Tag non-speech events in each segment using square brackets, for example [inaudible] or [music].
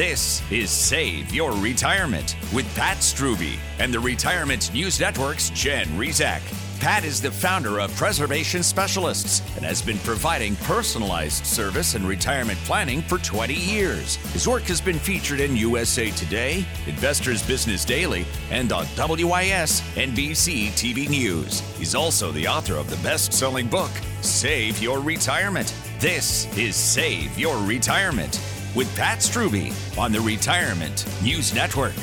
This is Save Your Retirement with Pat Strubbe and the Retirement News Network's Jen Rizak. Pat is the founder of Preservation Specialists and has been providing personalized service and retirement planning for 20 years. His work has been featured in USA Today, Investors Business Daily, and on WIS NBC TV News. He's also the author of the best selling book, Save Your Retirement. This is Save Your Retirement with Pat Strubbe on the Retirement News Network.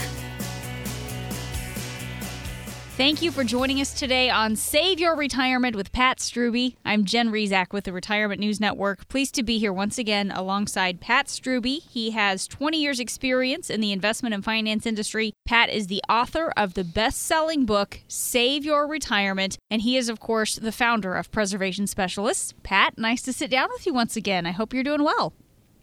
Thank you for joining us today on Save Your Retirement with Pat Strubbe. I'm Jen Rizak with the Retirement News Network. Pleased to be here once again alongside Pat Strubbe. He has 20 years experience in the investment and finance industry. Pat is the author of the best-selling book Save Your Retirement, and he is of course the founder of Preservation Specialists. Pat, nice to sit down with you once again. I hope you're doing well.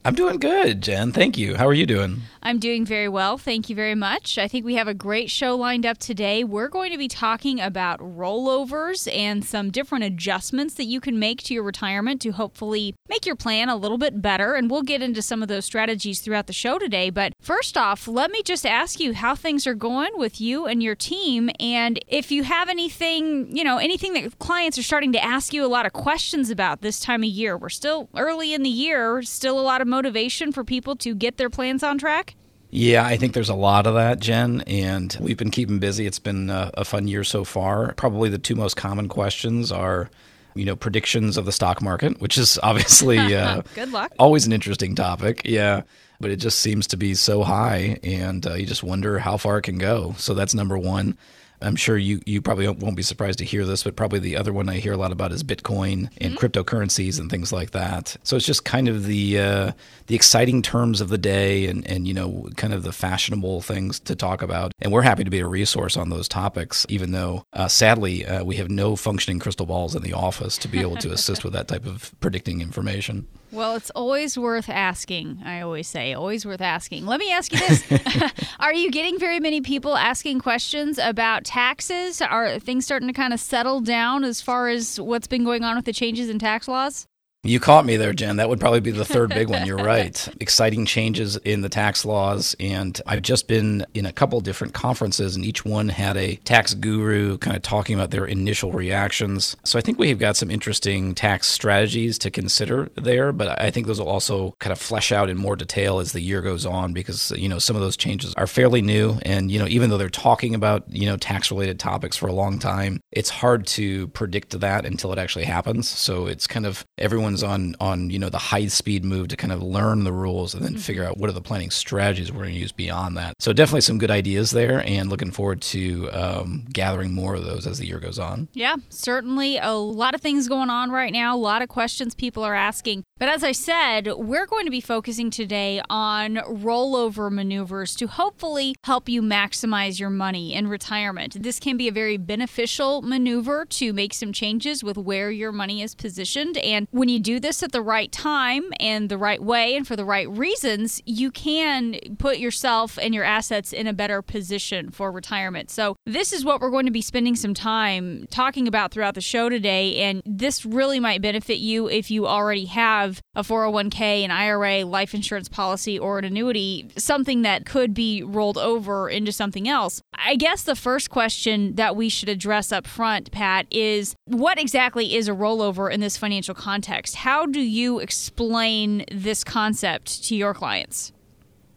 I'm doing good, Jen. Thank you. How are you doing? I'm doing very well. Thank you very much. I think we have a great show lined up today. We're going to be talking about rollovers and some different adjustments that you can make to your retirement to hopefully make your plan a little bit better. And we'll get into some of those strategies throughout the show today. But first off, let me just ask you how things are going with you and your team. And if you have anything, you know, anything that clients are starting to ask you a lot of questions about this time of year. We're still early in the year, still a lot of motivation for people to get their plans on track? Yeah, I think there's a lot of that, Jen, and we've been keeping busy. It's been a, a fun year so far. Probably the two most common questions are you know predictions of the stock market, which is [laughs] obviously uh, [laughs] good luck. Always an interesting topic, yeah. But it just seems to be so high, and uh, you just wonder how far it can go. So that's number one. I'm sure you, you probably won't be surprised to hear this, but probably the other one I hear a lot about is Bitcoin and mm-hmm. cryptocurrencies and things like that. So it's just kind of the uh, the exciting terms of the day and, and you know kind of the fashionable things to talk about. And we're happy to be a resource on those topics, even though uh, sadly uh, we have no functioning crystal balls in the office to be able to assist [laughs] with that type of predicting information. Well, it's always worth asking. I always say, always worth asking. Let me ask you this [laughs] [laughs] Are you getting very many people asking questions about taxes? Are things starting to kind of settle down as far as what's been going on with the changes in tax laws? You caught me there, Jen. That would probably be the third big one. You're [laughs] right. Exciting changes in the tax laws. And I've just been in a couple different conferences, and each one had a tax guru kind of talking about their initial reactions. So I think we've got some interesting tax strategies to consider there. But I think those will also kind of flesh out in more detail as the year goes on because, you know, some of those changes are fairly new. And, you know, even though they're talking about, you know, tax related topics for a long time, it's hard to predict that until it actually happens. So it's kind of everyone on on you know the high speed move to kind of learn the rules and then mm-hmm. figure out what are the planning strategies we're going to use beyond that. So definitely some good ideas there, and looking forward to um, gathering more of those as the year goes on. Yeah, certainly a lot of things going on right now. A lot of questions people are asking. But as I said, we're going to be focusing today on rollover maneuvers to hopefully help you maximize your money in retirement. This can be a very beneficial maneuver to make some changes with where your money is positioned. And when you do this at the right time and the right way and for the right reasons, you can put yourself and your assets in a better position for retirement. So, this is what we're going to be spending some time talking about throughout the show today. And this really might benefit you if you already have a 401k, an IRA, life insurance policy, or an annuity, something that could be rolled over into something else. I guess the first question that we should address up front, Pat, is what exactly is a rollover in this financial context? How do you explain this concept to your clients?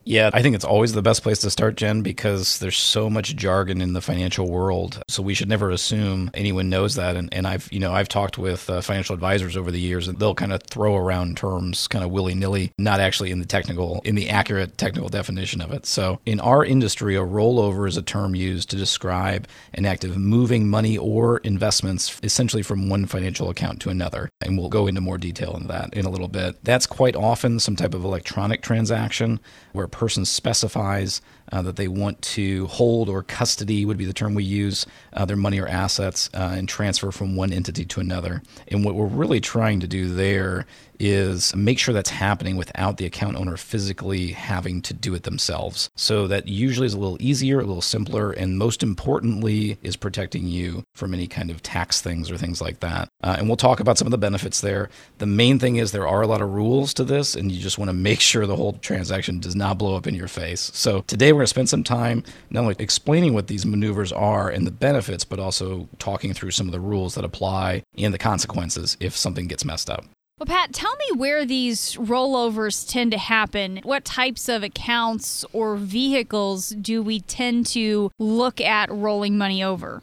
Yeah, I think it's always the best place to start, Jen, because there's so much jargon in the financial world. So we should never assume anyone knows that. And, and I've, you know, I've talked with uh, financial advisors over the years, and they'll kind of throw around terms kind of willy nilly, not actually in the technical, in the accurate technical definition of it. So in our industry, a rollover is a term used to describe an act of moving money or investments essentially from one financial account to another. And we'll go into more detail on that in a little bit. That's quite often some type of electronic transaction where person specifies uh, that they want to hold or custody would be the term we use uh, their money or assets uh, and transfer from one entity to another. And what we're really trying to do there is make sure that's happening without the account owner physically having to do it themselves. So that usually is a little easier, a little simpler, and most importantly, is protecting you from any kind of tax things or things like that. Uh, and we'll talk about some of the benefits there. The main thing is there are a lot of rules to this, and you just want to make sure the whole transaction does not blow up in your face. So today we're going to spend some time not only explaining what these maneuvers are and the benefits, but also talking through some of the rules that apply and the consequences if something gets messed up. Well, Pat, tell me where these rollovers tend to happen. What types of accounts or vehicles do we tend to look at rolling money over?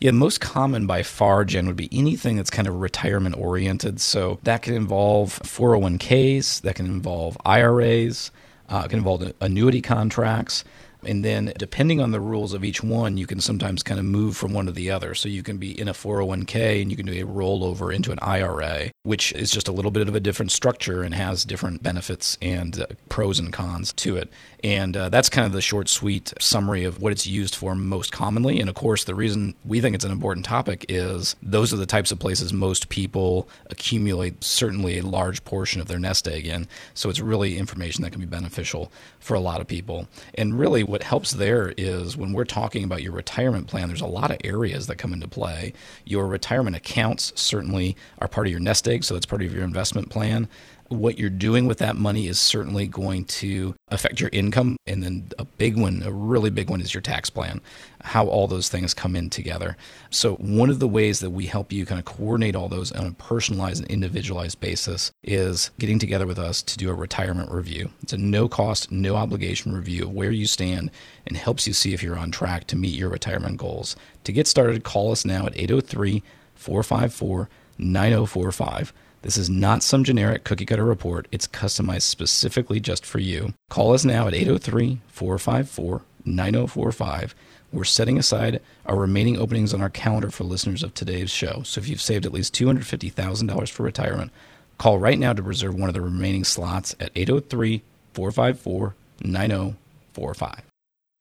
Yeah, most common by far, Jen, would be anything that's kind of retirement oriented. So oh that can involve 401ks, that can involve IRAs, uh, it can involve annuity contracts. And then, depending on the rules of each one, you can sometimes kind of move from one to the other. So, you can be in a 401k and you can do a rollover into an IRA, which is just a little bit of a different structure and has different benefits and uh, pros and cons to it. And uh, that's kind of the short, sweet summary of what it's used for most commonly. And of course, the reason we think it's an important topic is those are the types of places most people accumulate certainly a large portion of their nest egg in. So, it's really information that can be beneficial for a lot of people. And really, what helps there is when we're talking about your retirement plan, there's a lot of areas that come into play. Your retirement accounts certainly are part of your nest egg, so that's part of your investment plan what you're doing with that money is certainly going to affect your income. And then a big one, a really big one, is your tax plan, how all those things come in together. So, one of the ways that we help you kind of coordinate all those on a personalized and individualized basis is getting together with us to do a retirement review. It's a no cost, no obligation review of where you stand and helps you see if you're on track to meet your retirement goals. To get started, call us now at 803 454 9045. This is not some generic cookie cutter report. It's customized specifically just for you. Call us now at 803 454 9045. We're setting aside our remaining openings on our calendar for listeners of today's show. So if you've saved at least $250,000 for retirement, call right now to reserve one of the remaining slots at 803 454 9045.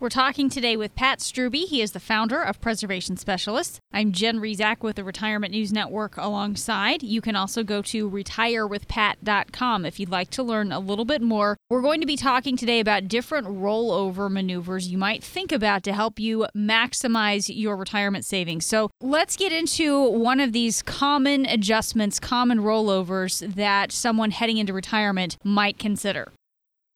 We're talking today with Pat Strubbe. He is the founder of Preservation Specialists. I'm Jen Rizak with the Retirement News Network alongside. You can also go to retirewithpat.com if you'd like to learn a little bit more. We're going to be talking today about different rollover maneuvers you might think about to help you maximize your retirement savings. So let's get into one of these common adjustments, common rollovers that someone heading into retirement might consider.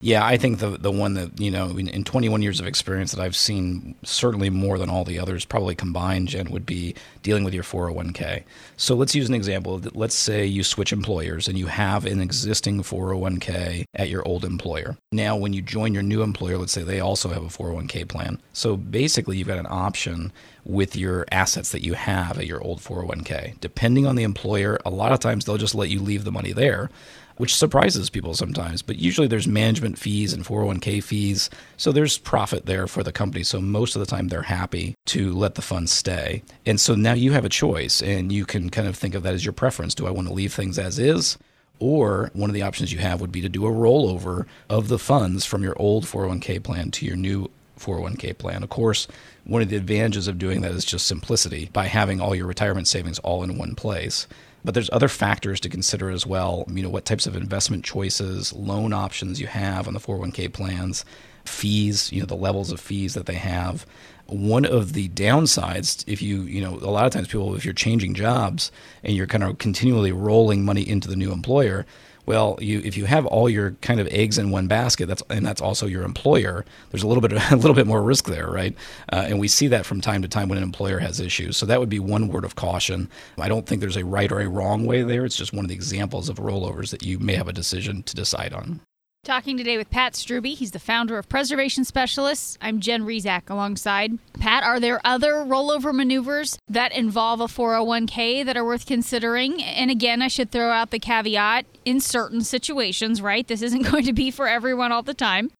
Yeah, I think the the one that you know in, in, 21 years of experience that I've seen certainly more than all the others probably combined, Jen, would be dealing with your 401k. So let's use an example. Let's say you switch employers and you have an existing 401k at your old employer. Now, when you join your new employer, let's say they also have a 401k plan. So basically, you've got an option with your assets that you have at your old 401k. Depending on the employer, a lot of times they'll just let you leave the money there which surprises people sometimes. But usually there's management fees and 401k fees. So there's profit there for the company. So most of the time they're happy to let the funds stay. And so now you have a choice and you can kind of think of that as your preference. Do I want to leave things as is? Or one of the options you have would be to do a rollover of the funds from your old 401k plan to your new 401k plan. Of course, one of the advantages of doing that is just simplicity by having all your retirement savings all in one place. But there's other factors to consider as well. You know, what types of investment choices, loan options you have on the 401k plans, fees, you know, the levels of fees that they have. One of the downsides, if you, you know, a lot of times people, if you're changing jobs and you're kind of continually rolling money into the new employer, well, you if you have all your kind of eggs in one basket, that's and that's also your employer. There's a little bit [laughs] a little bit more risk there, right? Uh, and we see that from time to time when an employer has issues. So that would be one word of caution. I don't think there's a right or a wrong way there. It's just one of the examples of rollovers that you may have a decision to decide on. Talking today with Pat Strubbe. He's the founder of Preservation Specialists. I'm Jen Rizak alongside. Pat, are there other rollover maneuvers that involve a 401k that are worth considering? And again, I should throw out the caveat in certain situations, right? This isn't [laughs] going to be for everyone all the time.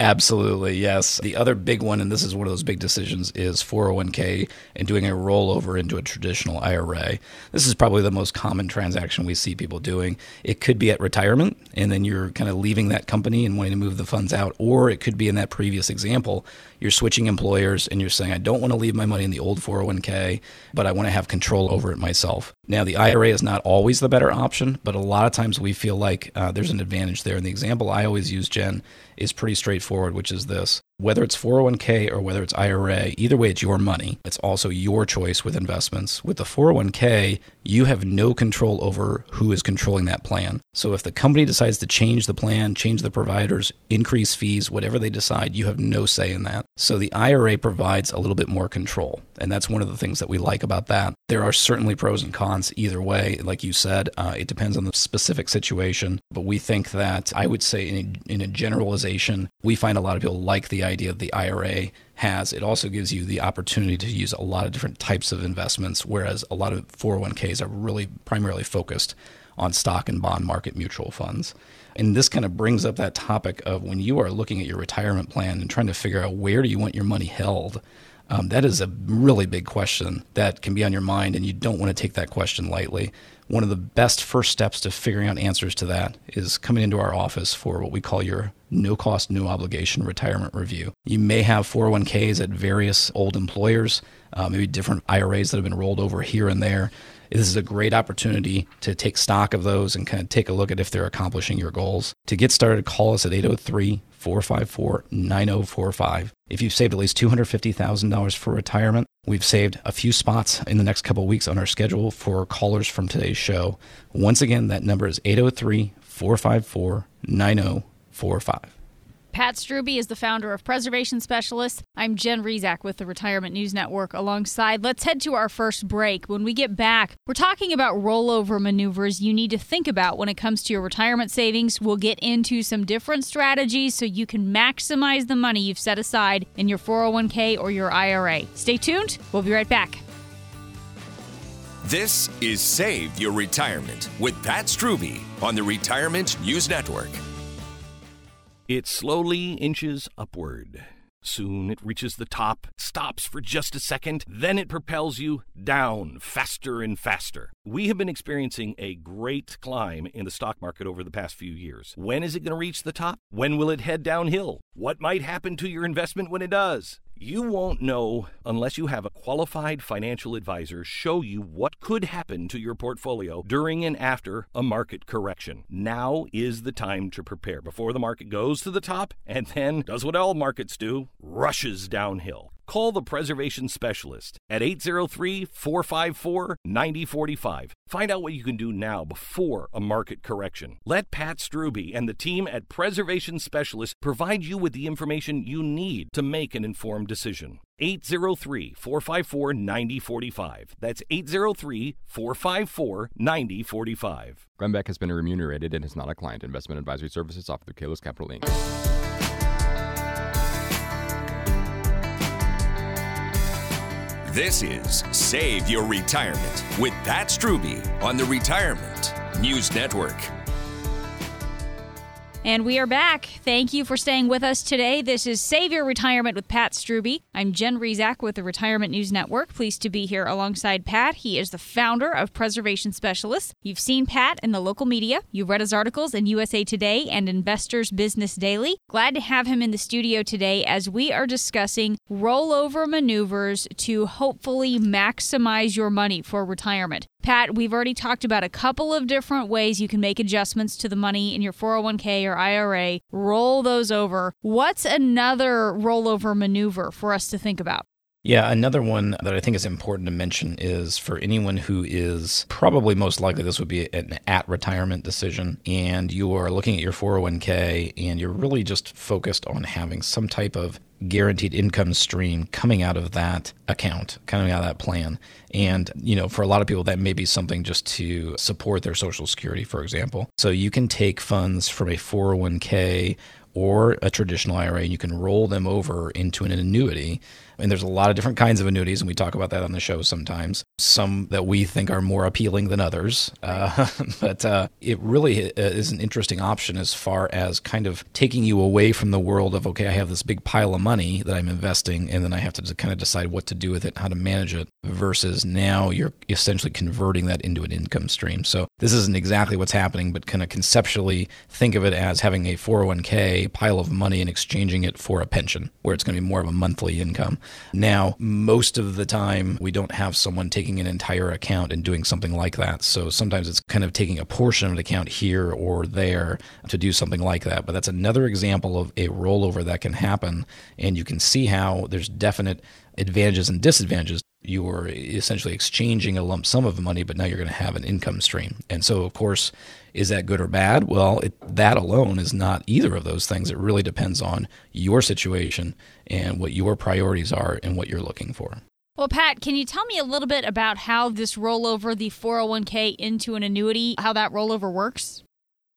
Absolutely, yes. The other big one, and this is one of those big decisions, is 401k and doing a rollover into a traditional IRA. This is probably the most common transaction we see people doing. It could be at retirement, and then you're kind of leaving that company and wanting to move the funds out, or it could be in that previous example, you're switching employers and you're saying, I don't want to leave my money in the old 401k, but I want to have control over it myself. Now, the IRA is not always the better option, but a lot of times we feel like uh, there's an advantage there. And the example I always use, Jen, is pretty straightforward, which is this whether it's 401k or whether it's IRA, either way, it's your money. It's also your choice with investments. With the 401k, you have no control over who is controlling that plan. So if the company decides to change the plan, change the providers, increase fees, whatever they decide, you have no say in that. So the IRA provides a little bit more control. And that's one of the things that we like about that. There are certainly pros and cons either way. Like you said, uh, it depends on the specific situation. But we think that I would say, in a, in a generalization, we find a lot of people like the idea of the IRA has. It also gives you the opportunity to use a lot of different types of investments, whereas a lot of 401ks are really primarily focused on stock and bond market mutual funds. And this kind of brings up that topic of when you are looking at your retirement plan and trying to figure out where do you want your money held. Um, that is a really big question that can be on your mind, and you don't want to take that question lightly. One of the best first steps to figuring out answers to that is coming into our office for what we call your no cost, no obligation retirement review. You may have 401ks at various old employers, uh, maybe different IRAs that have been rolled over here and there. This is a great opportunity to take stock of those and kind of take a look at if they're accomplishing your goals. To get started, call us at 803 454 9045. If you've saved at least $250,000 for retirement, we've saved a few spots in the next couple weeks on our schedule for callers from today's show. Once again, that number is 803 454 9045. Pat Strubbe is the founder of Preservation Specialists. I'm Jen Rizak with the Retirement News Network alongside. Let's head to our first break. When we get back, we're talking about rollover maneuvers you need to think about when it comes to your retirement savings. We'll get into some different strategies so you can maximize the money you've set aside in your 401k or your IRA. Stay tuned. We'll be right back. This is Save Your Retirement with Pat Strubbe on the Retirement News Network. It slowly inches upward. Soon it reaches the top, stops for just a second, then it propels you down faster and faster. We have been experiencing a great climb in the stock market over the past few years. When is it going to reach the top? When will it head downhill? What might happen to your investment when it does? You won't know unless you have a qualified financial advisor show you what could happen to your portfolio during and after a market correction. Now is the time to prepare before the market goes to the top and then does what all markets do rushes downhill. Call the preservation specialist at 803 454 9045. Find out what you can do now before a market correction. Let Pat Strubbe and the team at Preservation Specialist provide you with the information you need to make an informed decision. 803 454 9045. That's 803 454 9045. Glenn Beck has been remunerated and is not a client. Investment advisory services offered through Kalos Capital Inc. This is Save Your Retirement with Pat Strubbe on the Retirement News Network. And we are back. Thank you for staying with us today. This is Save Your Retirement with Pat Strubbe. I'm Jen Rizak with the Retirement News Network. Pleased to be here alongside Pat. He is the founder of Preservation Specialists. You've seen Pat in the local media. You've read his articles in USA Today and Investors Business Daily. Glad to have him in the studio today as we are discussing rollover maneuvers to hopefully maximize your money for retirement. Pat, we've already talked about a couple of different ways you can make adjustments to the money in your 401k or IRA. Roll those over. What's another rollover maneuver for us to think about? Yeah, another one that I think is important to mention is for anyone who is probably most likely this would be an at retirement decision, and you are looking at your 401k and you're really just focused on having some type of guaranteed income stream coming out of that account, coming out of that plan. And, you know, for a lot of people, that may be something just to support their Social Security, for example. So you can take funds from a 401k or a traditional IRA and you can roll them over into an annuity. And there's a lot of different kinds of annuities, and we talk about that on the show sometimes. Some that we think are more appealing than others. Uh, [laughs] but uh, it really is an interesting option as far as kind of taking you away from the world of, okay, I have this big pile of money that I'm investing, and then I have to kind of decide what to do with it, how to manage it, versus now you're essentially converting that into an income stream. So this isn't exactly what's happening, but kind of conceptually think of it as having a 401k pile of money and exchanging it for a pension, where it's going to be more of a monthly income. Now, most of the time, we don't have someone taking an entire account and doing something like that. So sometimes it's kind of taking a portion of an account here or there to do something like that. But that's another example of a rollover that can happen. And you can see how there's definite advantages and disadvantages. You are essentially exchanging a lump sum of money, but now you're going to have an income stream. And so, of course, is that good or bad? Well, it, that alone is not either of those things. It really depends on your situation and what your priorities are and what you're looking for. Well, Pat, can you tell me a little bit about how this rollover the 401k into an annuity, how that rollover works?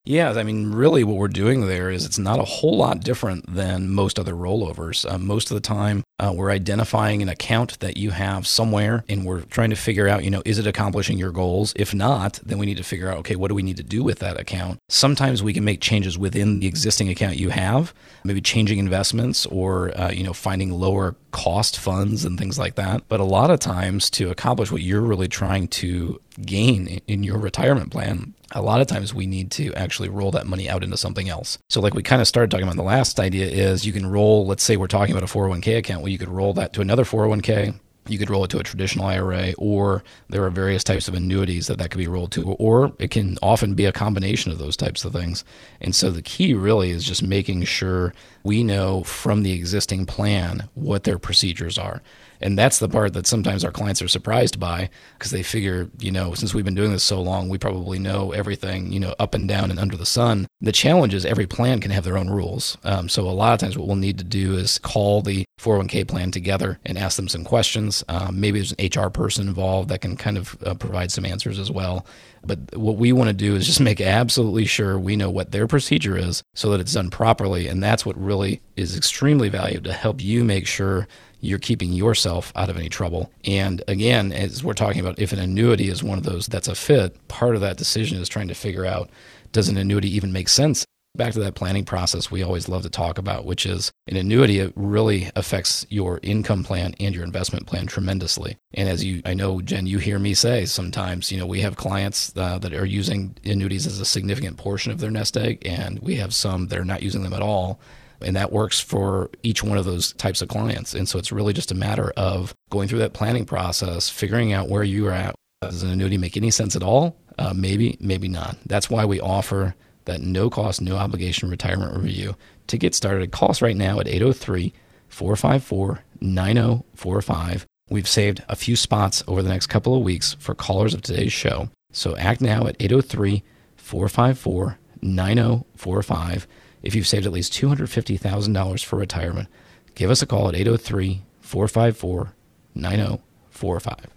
Yeah, I mean, really, what we're doing there is it's not a whole lot different than most other rollovers. Uh, most of the time, uh, we're identifying an account that you have somewhere and we're trying to figure out, you know, is it accomplishing your goals? If not, then we need to figure out, okay, what do we need to do with that account? Sometimes we can make changes within the existing account you have, maybe changing investments or, uh, you know, finding lower cost funds and things like that. But a lot of times, to accomplish what you're really trying to gain in your retirement plan, a lot of times we need to actually roll that money out into something else. So, like we kind of started talking about, the last idea is you can roll, let's say we're talking about a 401k account, well, you could roll that to another 401k. You could roll it to a traditional IRA, or there are various types of annuities that that could be rolled to, or it can often be a combination of those types of things. And so the key really is just making sure we know from the existing plan what their procedures are. And that's the part that sometimes our clients are surprised by because they figure, you know, since we've been doing this so long, we probably know everything, you know, up and down and under the sun. The challenge is every plan can have their own rules. Um, so a lot of times what we'll need to do is call the 401k plan together and ask them some questions. Um, maybe there's an HR person involved that can kind of uh, provide some answers as well. But what we want to do is just make absolutely sure we know what their procedure is so that it's done properly. And that's what really is extremely valuable to help you make sure you're keeping yourself out of any trouble. And again, as we're talking about, if an annuity is one of those that's a fit, part of that decision is trying to figure out does an annuity even make sense back to that planning process we always love to talk about, which is an annuity, it really affects your income plan and your investment plan tremendously. And as you, I know, Jen, you hear me say sometimes, you know, we have clients uh, that are using annuities as a significant portion of their nest egg, and we have some that are not using them at all. And that works for each one of those types of clients. And so it's really just a matter of going through that planning process, figuring out where you are at. Does an annuity make any sense at all? Uh, maybe, maybe not. That's why we offer that no cost, no obligation retirement review. To get started, call us right now at 803 454 9045. We've saved a few spots over the next couple of weeks for callers of today's show. So act now at 803 454 9045. If you've saved at least $250,000 for retirement, give us a call at 803 454 9045.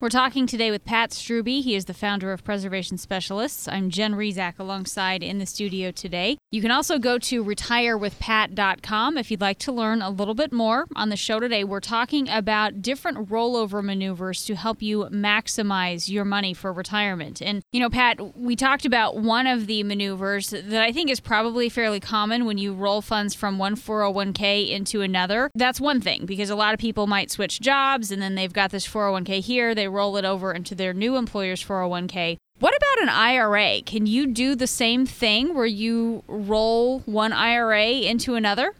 We're talking today with Pat Strubbe. He is the founder of Preservation Specialists. I'm Jen Rizak alongside in the studio today. You can also go to retirewithpat.com if you'd like to learn a little bit more. On the show today, we're talking about different rollover maneuvers to help you maximize your money for retirement. And, you know, Pat, we talked about one of the maneuvers that I think is probably fairly common when you roll funds from one 401k into another. That's one thing because a lot of people might switch jobs and then they've got this 401k here. They roll it over into their new employer's 401k. What about an IRA? Can you do the same thing where you roll one IRA into another?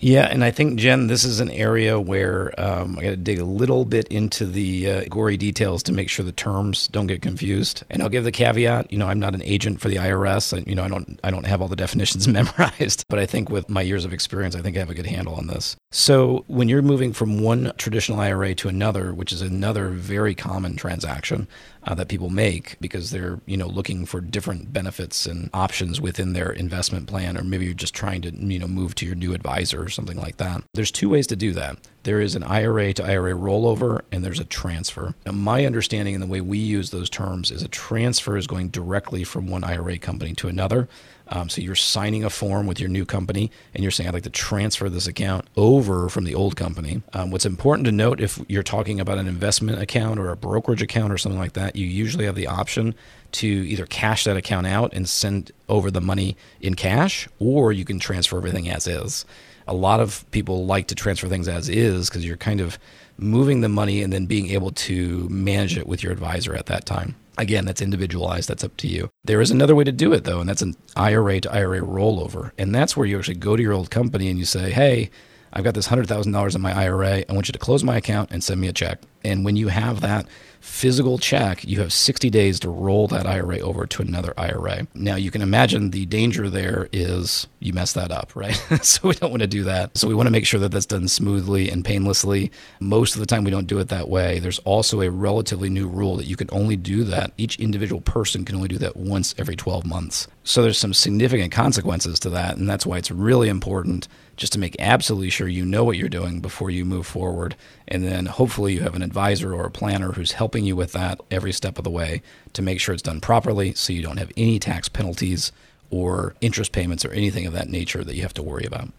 Yeah, and I think Jen, this is an area where um, I got to dig a little bit into the uh, gory details to make sure the terms don't get confused. And I'll give the caveat: you know, I'm not an agent for the IRS, and you know, I don't I don't have all the definitions [laughs] memorized. But I think with my years of experience, I think I have a good handle on this. So when you're moving from one traditional IRA to another, which is another very common transaction, uh, that people make because they're you know looking for different benefits and options within their investment plan, or maybe you're just trying to you know move to your new advisor or something like that. There's two ways to do that. There is an IRA to IRA rollover, and there's a transfer. Now, my understanding and the way we use those terms is a transfer is going directly from one IRA company to another. Um, so you're signing a form with your new company and you're saying, I'd like to transfer this account over from the old company. Um, what's important to note if you're talking about an investment account or a brokerage account or something like that, you usually have the option to either cash that account out and send over the money in cash, or you can transfer everything as is. A lot of people like to transfer things as is because you're kind of moving the money and then being able to manage it with your advisor at that time. Again, that's individualized. That's up to you. There is another way to do it, though, and that's an IRA to IRA rollover. And that's where you actually go to your old company and you say, hey, I've got this $100,000 in my IRA. I want you to close my account and send me a check. And when you have that physical check, you have 60 days to roll that IRA over to another IRA. Now, you can imagine the danger there is you mess that up, right? [laughs] so we don't want to do that. So we want to make sure that that's done smoothly and painlessly. Most of the time, we don't do it that way. There's also a relatively new rule that you can only do that. Each individual person can only do that once every 12 months. So there's some significant consequences to that. And that's why it's really important just to make absolutely sure you know what you're doing before you move forward. And then hopefully you have an advisor or a planner who's helping you with that every step of the way to make sure it's done properly so you don't have any tax penalties or interest payments or anything of that nature that you have to worry about.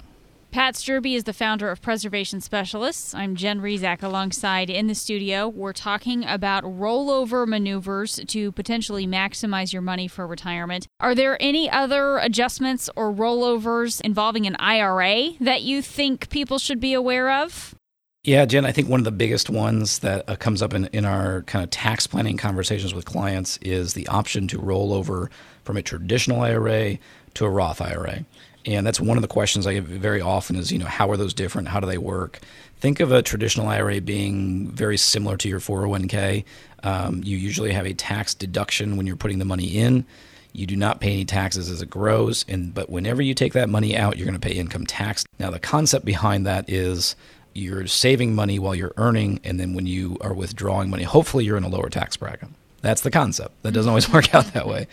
Pat Strubbe is the founder of Preservation Specialists. I'm Jen Rizak alongside in the studio. We're talking about rollover maneuvers to potentially maximize your money for retirement. Are there any other adjustments or rollovers involving an IRA that you think people should be aware of? Yeah, Jen, I think one of the biggest ones that uh, comes up in, in our kind of tax planning conversations with clients is the option to roll over from a traditional IRA to a Roth IRA. And that's one of the questions I get very often is, you know, how are those different? How do they work? Think of a traditional IRA being very similar to your 401k. Um, you usually have a tax deduction when you're putting the money in. You do not pay any taxes as it grows, and but whenever you take that money out, you're going to pay income tax. Now, the concept behind that is you're saving money while you're earning, and then when you are withdrawing money, hopefully you're in a lower tax bracket. That's the concept. That doesn't always [laughs] work out that way.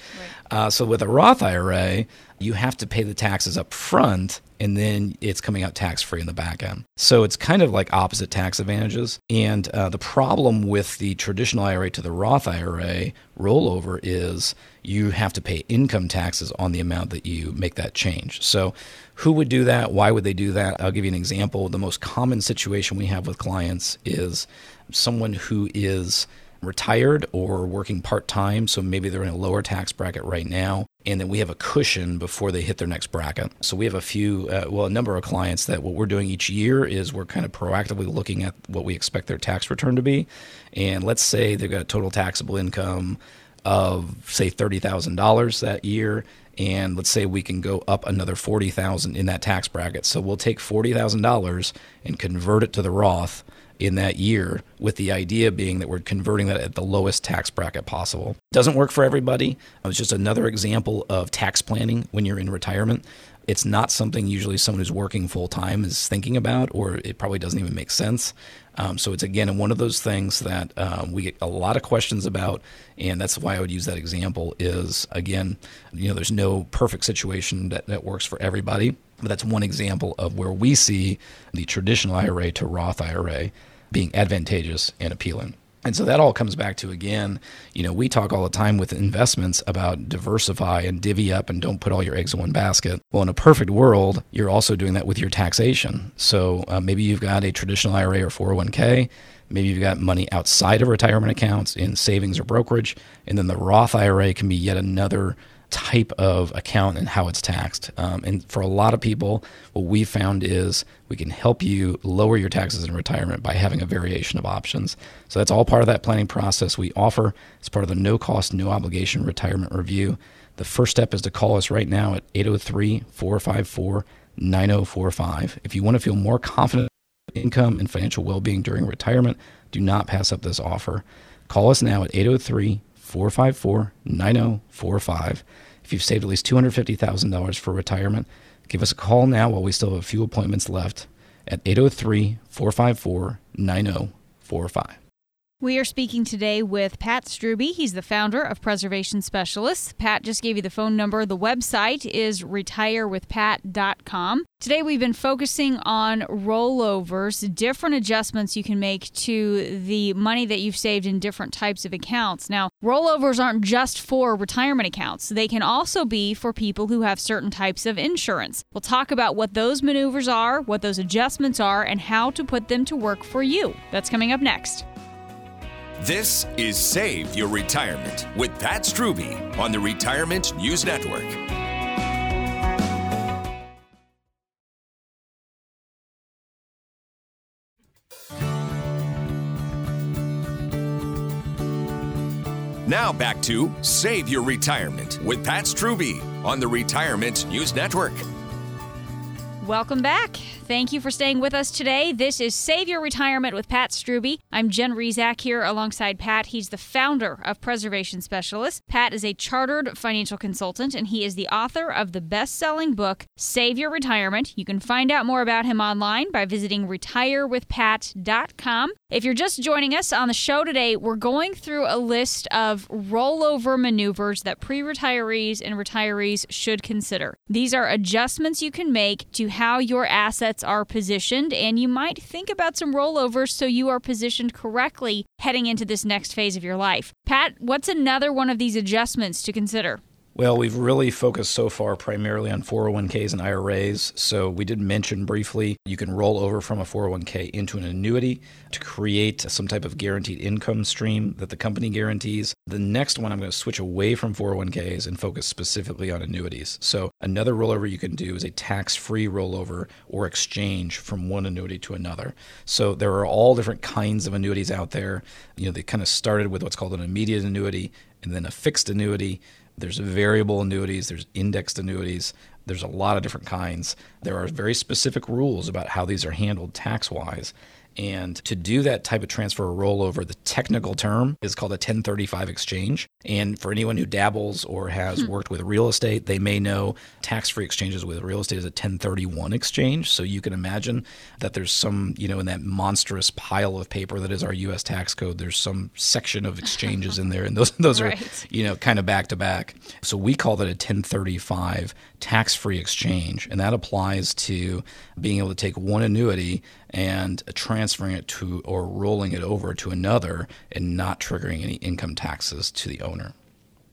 Right. Uh, so with a Roth IRA, you have to pay the taxes up front and then it's coming out tax free in the back end. So it's kind of like opposite tax advantages. And uh, the problem with the traditional IRA to the Roth IRA rollover is you have to pay income taxes on the amount that you make that change. So who would do that? Why would they do that? I'll give you an example. The most common situation we have with clients is someone who is retired or working part time. So maybe they're in a lower tax bracket right now. And then we have a cushion before they hit their next bracket. So we have a few, uh, well, a number of clients that what we're doing each year is we're kind of proactively looking at what we expect their tax return to be. And let's say they've got a total taxable income of, say, $30,000 that year and let's say we can go up another 40,000 in that tax bracket. So we'll take $40,000 and convert it to the Roth in that year, with the idea being that we're converting that at the lowest tax bracket possible. Doesn't work for everybody. It's just another example of tax planning when you're in retirement. It's not something usually someone who's working full time is thinking about, or it probably doesn't even make sense. Um, so it's again one of those things that um, we get a lot of questions about, and that's why I would use that example. Is again, you know, there's no perfect situation that, that works for everybody. But that's one example of where we see the traditional IRA to Roth IRA being advantageous and appealing. And so that all comes back to again, you know, we talk all the time with investments about diversify and divvy up and don't put all your eggs in one basket. Well, in a perfect world, you're also doing that with your taxation. So uh, maybe you've got a traditional IRA or 401k. Maybe you've got money outside of retirement accounts in savings or brokerage. And then the Roth IRA can be yet another type of account and how it's taxed. Um, and for a lot of people, what we found is we can help you lower your taxes in retirement by having a variation of options. So that's all part of that planning process we offer. It's part of the no cost, no obligation retirement review. The first step is to call us right now at 803 454 9045. If you want to feel more confident in income and financial well being during retirement, do not pass up this offer. Call us now at 803 454 9045. If you've saved at least $250,000 for retirement, give us a call now while we still have a few appointments left at 803 454 9045. We are speaking today with Pat Strubbe. He's the founder of Preservation Specialists. Pat just gave you the phone number. The website is retirewithpat.com. Today we've been focusing on rollovers, different adjustments you can make to the money that you've saved in different types of accounts. Now, rollovers aren't just for retirement accounts. They can also be for people who have certain types of insurance. We'll talk about what those maneuvers are, what those adjustments are, and how to put them to work for you. That's coming up next. This is Save Your Retirement with Pat Strubbe on the Retirement News Network. Now back to Save Your Retirement with Pat Strubbe on the Retirement News Network. Welcome back. Thank you for staying with us today. This is Save Your Retirement with Pat Strubbe. I'm Jen Rizak here alongside Pat. He's the founder of Preservation Specialists. Pat is a chartered financial consultant and he is the author of the best selling book, Save Your Retirement. You can find out more about him online by visiting retirewithpat.com. If you're just joining us on the show today, we're going through a list of rollover maneuvers that pre retirees and retirees should consider. These are adjustments you can make to how your assets are positioned, and you might think about some rollovers so you are positioned correctly heading into this next phase of your life. Pat, what's another one of these adjustments to consider? Well, we've really focused so far primarily on 401ks and IRAs. So we did mention briefly you can roll over from a 401k into an annuity to create some type of guaranteed income stream that the company guarantees. The next one, I'm going to switch away from 401ks and focus specifically on annuities. So another rollover you can do is a tax free rollover or exchange from one annuity to another. So there are all different kinds of annuities out there. You know, they kind of started with what's called an immediate annuity and then a fixed annuity there's variable annuities, there's indexed annuities, there's a lot of different kinds. There are very specific rules about how these are handled tax wise. And to do that type of transfer or rollover, the technical term is called a 1035 exchange. And for anyone who dabbles or has hmm. worked with real estate, they may know tax free exchanges with real estate is a 1031 exchange. So you can imagine that there's some, you know, in that monstrous pile of paper that is our US tax code, there's some section of exchanges in there. And those, [laughs] those right. are, you know, kind of back to back. So we call that a 1035 tax free exchange. And that applies to being able to take one annuity and transferring it to or rolling it over to another and not triggering any income taxes to the owner.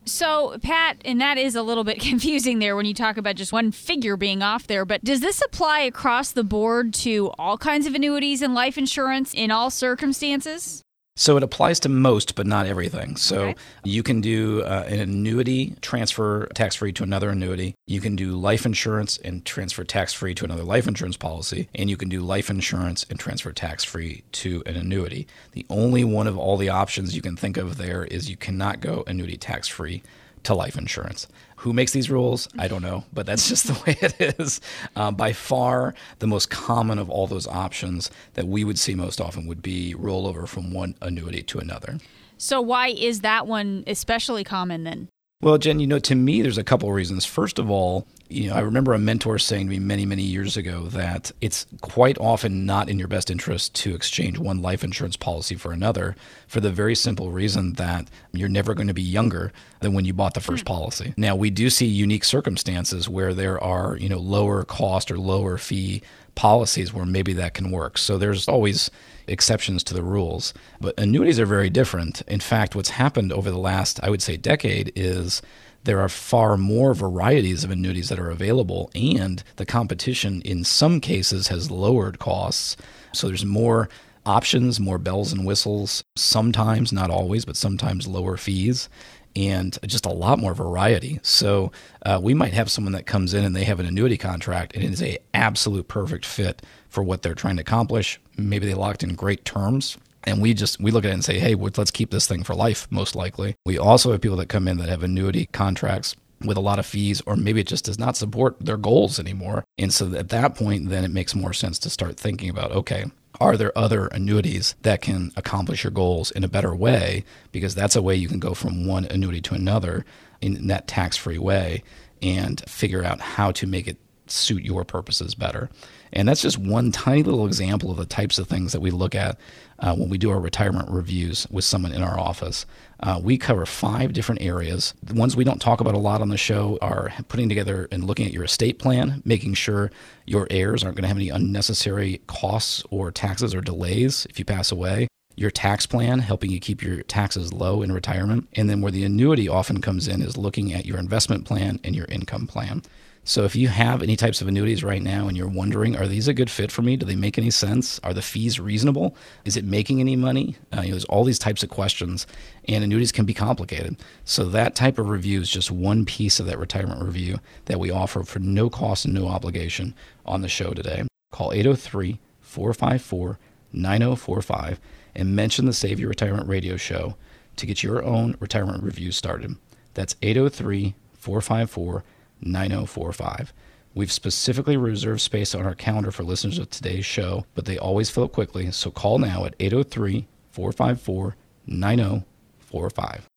So, Pat, and that is a little bit [laughs] confusing there when you talk about just one figure being off there, but does this apply across the board to all kinds of annuities and life insurance in all circumstances? So it applies to most, but not everything. So okay. you can do uh, an annuity transfer tax free to another annuity. You can do life insurance and transfer tax free to another life insurance policy. And you can do life insurance and transfer tax free to an annuity. The only one of all the options you can think of there is you cannot go annuity tax free to life insurance. Who makes these rules? I don't know, but that's [laughs] just the way it is. Uh, by far, the most common of all those options that we would see most often would be rollover from one annuity to another. So, why is that one especially common then? Well, Jen, you know, to me, there's a couple of reasons. First of all, you know, I remember a mentor saying to me many, many years ago that it's quite often not in your best interest to exchange one life insurance policy for another for the very simple reason that you're never going to be younger than when you bought the first hmm. policy. Now, we do see unique circumstances where there are, you know, lower cost or lower fee policies where maybe that can work. So there's always exceptions to the rules. But annuities are very different. In fact, what's happened over the last, I would say, decade is there are far more varieties of annuities that are available, and the competition in some cases has lowered costs. So there's more options, more bells and whistles, sometimes, not always, but sometimes lower fees. And just a lot more variety. So uh, we might have someone that comes in and they have an annuity contract, and it is a absolute perfect fit for what they're trying to accomplish. Maybe they locked in great terms and we just we look at it and say hey let's keep this thing for life most likely we also have people that come in that have annuity contracts with a lot of fees or maybe it just does not support their goals anymore and so at that point then it makes more sense to start thinking about okay are there other annuities that can accomplish your goals in a better way because that's a way you can go from one annuity to another in that tax-free way and figure out how to make it suit your purposes better and that's just one tiny little example of the types of things that we look at uh, when we do our retirement reviews with someone in our office. Uh, we cover five different areas. The ones we don't talk about a lot on the show are putting together and looking at your estate plan, making sure your heirs aren't going to have any unnecessary costs or taxes or delays if you pass away your tax plan, helping you keep your taxes low in retirement. And then where the annuity often comes in is looking at your investment plan and your income plan. So if you have any types of annuities right now and you're wondering, are these a good fit for me? Do they make any sense? Are the fees reasonable? Is it making any money? Uh, you know, there's all these types of questions, and annuities can be complicated. So that type of review is just one piece of that retirement review that we offer for no cost and no obligation on the show today. Call 803 454 9045 and mention the Save Your Retirement Radio Show to get your own retirement review started. That's 803 454 9045. We've specifically reserved space on our calendar for listeners of today's show, but they always fill up quickly. So call now at 803 454 9045.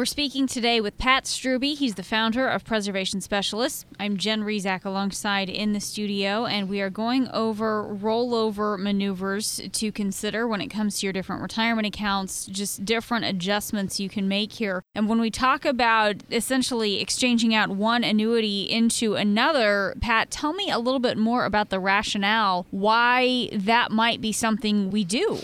We're speaking today with Pat Strubbe. He's the founder of Preservation Specialists. I'm Jen Rizak alongside in the studio, and we are going over rollover maneuvers to consider when it comes to your different retirement accounts, just different adjustments you can make here. And when we talk about essentially exchanging out one annuity into another, Pat, tell me a little bit more about the rationale why that might be something we do.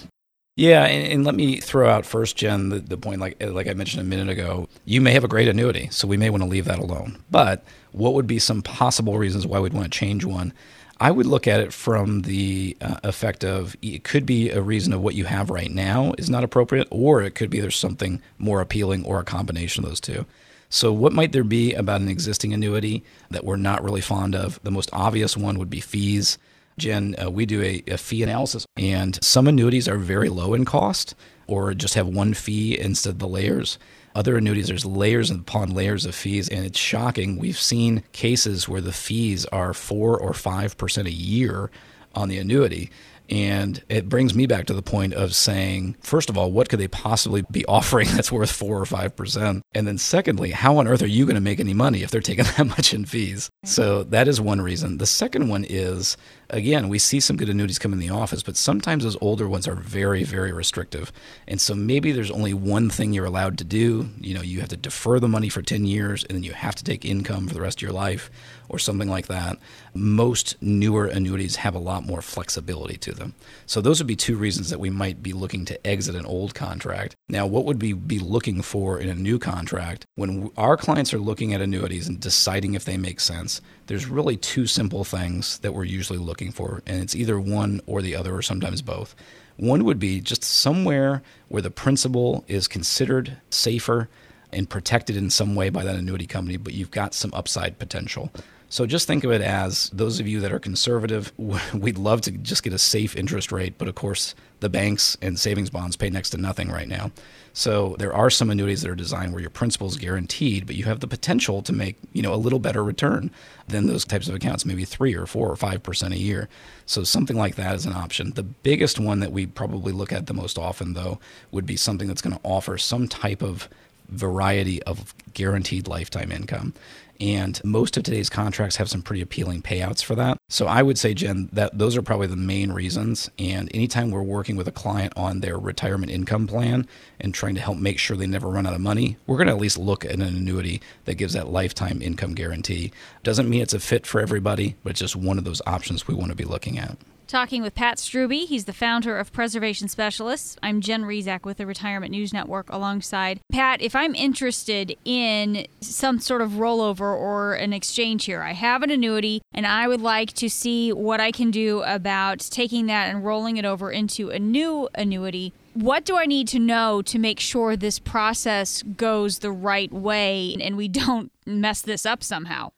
Yeah, and, and, let me throw out first, Jen, the, the point like like I mentioned a minute ago. You may have a great annuity, so we may want to leave that alone. But what would be some possible reasons why we'd want to change one? I would look at it from the uh, effect of it could be a reason of what you have right now is not appropriate, or it could be there's something more appealing, or a combination of those two. So, what might there be about an existing annuity that we're not really fond of? The most obvious one would be fees. Jen, uh, we do a, a fee analysis, and some annuities are very low in cost or just have one fee instead of the layers. Other annuities, there's layers upon layers of fees, and it's shocking. We've seen cases where the fees are four or five percent a year on the annuity. And it brings me back to the point of saying, first of all, what could they possibly be [laughs] offering that's worth four or five percent? And then secondly, how on earth are you going to make any money if they're taking [laughs] that much in fees? So that is one reason. The second one is again, we see some good annuities come in the office, but sometimes those older ones are very, very restrictive. And so maybe there's only one thing you're allowed to do. You know, you have to defer the money for 10 years and then you have to take income for the rest of your life or something like that. Most newer annuities have a lot more flexibility to them. So those would be two reasons that we might be looking to exit an old contract. Now, what would we be looking for in a new contract? When our clients are looking at annuities and deciding if they make sense, there's really two simple things that we're usually looking for, and it's either one or the other, or sometimes both. One would be just somewhere where the principal is considered safer and protected in some way by that annuity company, but you've got some upside potential. So just think of it as those of you that are conservative, [laughs] we'd love to just get a safe interest rate, but of course, the banks and savings bonds pay next to nothing right now. So there are some annuities that are designed where your principal is guaranteed, but you have the potential to make, you know, a little better return than those types of accounts, maybe 3 or 4 or 5% a year. So something like that is an option. The biggest one that we probably look at the most often though would be something that's going to offer some type of variety of guaranteed lifetime income. And most of today's contracts have some pretty appealing payouts for that. So I would say, Jen, that those are probably the main reasons. And anytime we're working with a client on their retirement income plan and trying to help make sure they never run out of money, we're going to at least look at an annuity that gives that lifetime income guarantee. Doesn't mean it's a fit for everybody, but it's just one of those options we want to be looking at. Talking with Pat Strubbe. He's the founder of Preservation Specialists. I'm Jen Rizak with the Retirement News Network alongside Pat. If I'm interested in some sort of rollover or an exchange here, I have an annuity and I would like to see what I can do about taking that and rolling it over into a new annuity. What do I need to know to make sure this process goes the right way and we don't [laughs] mess this up somehow?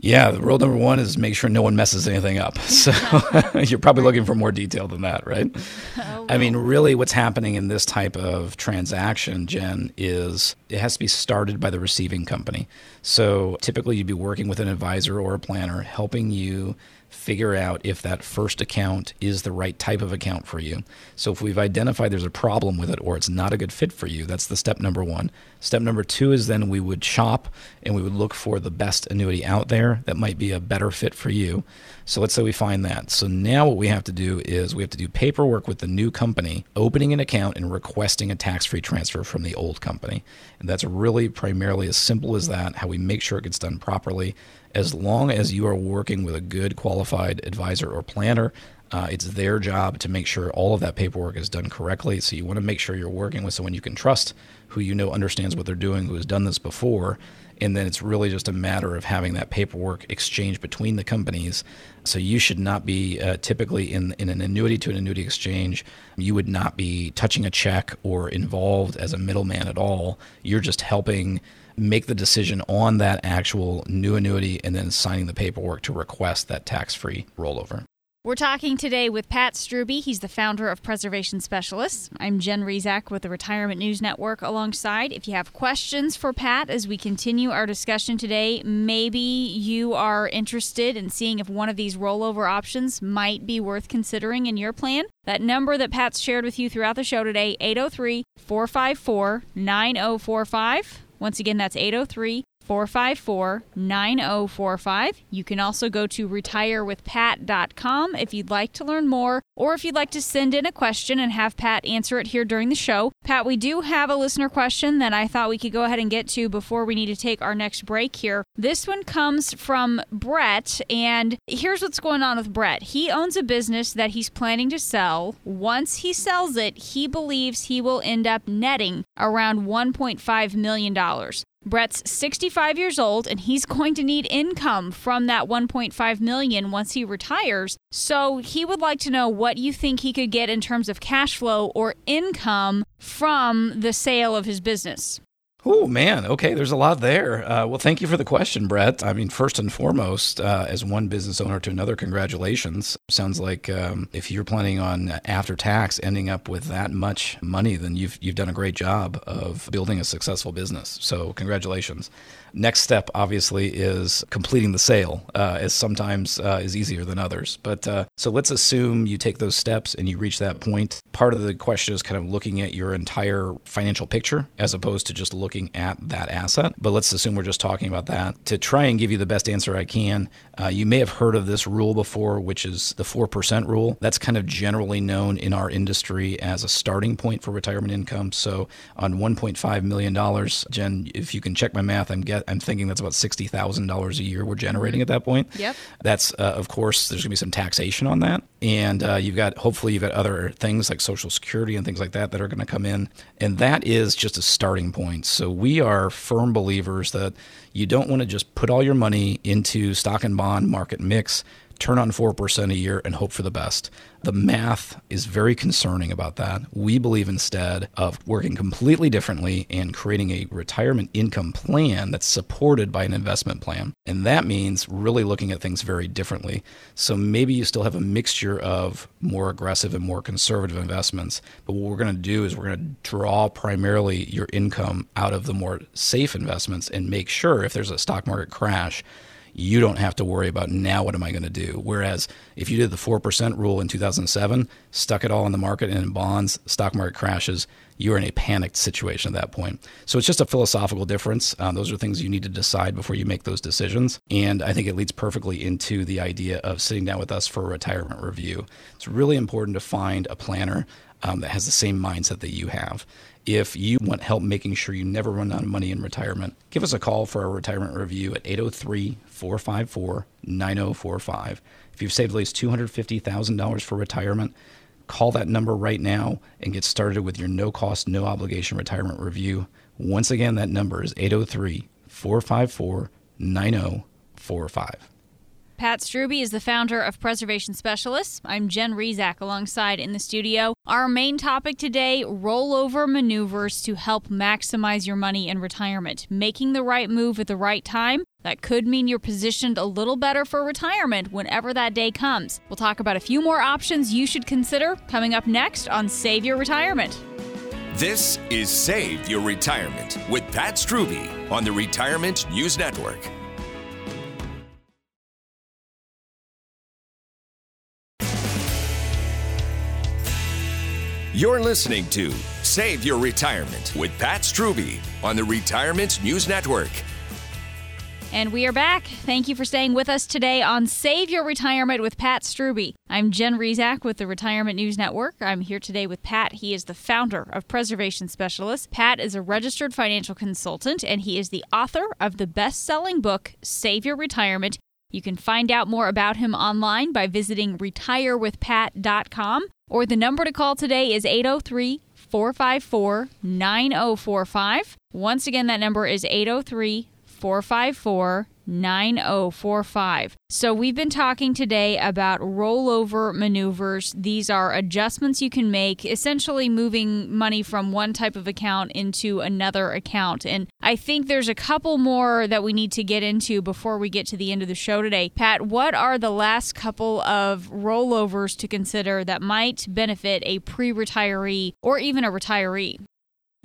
Yeah, the rule number one is make sure no one messes anything up. [laughs] So [laughs] you're probably looking for more detail than that, right? [laughs] Oh, I mean, really, what's happening in this type of transaction, Jen, is it has to be started by the receiving company. So typically, you'd be working with an advisor or a planner helping you figure out if that first account is the right type of account for you. So if we've identified there's a problem with it or it's not a good fit for you, that's the step number one. Step number two is then we would shop and we would look for the best annuity out there that might be a better fit for you. So let's say we find that. So now what we have to do is we have to do paperwork with the new company, opening an account and requesting a tax free transfer from the old company. And that's really primarily as simple as that, how we make sure it gets done properly. As long as you are working with a good qualified advisor or planner, uh, it's their job to make sure all of that paperwork is done correctly. So you want to make sure you're working with someone you can trust, who you know understands what they're doing, who has done this before, and then it's really just a matter of having that paperwork exchange between the companies. So you should not be uh, typically in in an annuity to an annuity exchange. You would not be touching a check or involved as a middleman at all. You're just helping make the decision on that actual new annuity and then signing the paperwork to request that tax-free rollover. We're talking today with Pat Strubbe. He's the founder of Preservation Specialists. I'm Jen Rizak with the Retirement News Network alongside. If you have questions for Pat as we continue our discussion today, maybe you are interested in seeing if one of these rollover options might be worth considering in your plan, that number that Pat's shared with you throughout the show today, 803 454 9045. Once again, that's 803 454 9045. You can also go to retirewithpat.com if you'd like to learn more or if you'd like to send in a question and have Pat answer it here during the show. Pat, we do have a listener question that I thought we could go ahead and get to before we need to take our next break here. This one comes from Brett, and here's what's going on with Brett. He owns a business that he's planning to sell. Once he sells it, he believes he will end up netting around $1.5 million. Brett's 65 years old and he's going to need income from that 1.5 million once he retires. So he would like to know what you think he could get in terms of cash flow or income from the sale of his business. Oh, man. Okay, there's a lot there. Uh, well, thank you for the question, Brett. I mean, first and foremost, uh, as one business owner to another, congratulations. Sounds like um, if you're planning on after tax ending up with that much money, then you've, you've done a great job of building a successful business. So, congratulations. Next step, obviously, is completing the sale, uh, as sometimes uh, is easier than others. But uh, so let's assume you take those steps and you reach that point. Part of the question is kind of looking at your entire financial picture as opposed to just looking at that asset. But let's assume we're just talking about that. To try and give you the best answer I can, uh, you may have heard of this rule before, which is the 4% rule. That's kind of generally known in our industry as a starting point for retirement income. So on $1.5 million, Jen, if you can check my math, I'm guessing I'm thinking that's about sixty thousand dollars a year we're generating at that point. Yep. That's uh, of course there's going to be some taxation on that, and uh, you've got hopefully you've got other things like Social Security and things like that that are going to come in, and that is just a starting point. So we are firm believers that you don't want to just put all your money into stock and bond market mix turn on 4% a year and hope for the best. The math is very concerning about that. We believe instead of working completely differently and creating a retirement income plan that's supported by an investment plan. And that means really looking at things very differently. So maybe you still have a mixture of more aggressive and more conservative investments. But what we're going to do is we're going to draw primarily your income out of the more safe investments and make sure if there's a stock market crash, you don't have to worry about now what am I going to do. Whereas if you did the 4% rule in 2007, stuck it all in the market and in bonds, stock market crashes, you're in a panicked situation at that point. So it's just a philosophical difference. Um, those are things you need to decide before you make those decisions. And I think it leads perfectly into the idea of sitting down with us for a retirement review. It's really important to find a planner um, that has the same mindset that you have. If you want help making sure you never run out of money in retirement, give us a call for a retirement review at 803 454 9045. If you've saved at least $250,000 for retirement, call that number right now and get started with your no cost, no obligation retirement review. Once again, that number is 803 454 9045. Pat Strubbe is the founder of Preservation Specialists. I'm Jen Rizak alongside in the studio. Our main topic today rollover maneuvers to help maximize your money in retirement. Making the right move at the right time. That could mean you're positioned a little better for retirement whenever that day comes. We'll talk about a few more options you should consider coming up next on Save Your Retirement. This is Save Your Retirement with Pat Strubbe on the Retirement News Network. You're listening to Save Your Retirement with Pat Strubbe on the Retirement News Network. And we are back. Thank you for staying with us today on Save Your Retirement with Pat Strubbe. I'm Jen Rizak with the Retirement News Network. I'm here today with Pat. He is the founder of Preservation Specialists. Pat is a registered financial consultant and he is the author of the best selling book, Save Your Retirement. You can find out more about him online by visiting retirewithpat.com or the number to call today is 803 454 9045. Once again, that number is 803 454 9045. So, we've been talking today about rollover maneuvers. These are adjustments you can make, essentially moving money from one type of account into another account. And I think there's a couple more that we need to get into before we get to the end of the show today. Pat, what are the last couple of rollovers to consider that might benefit a pre retiree or even a retiree?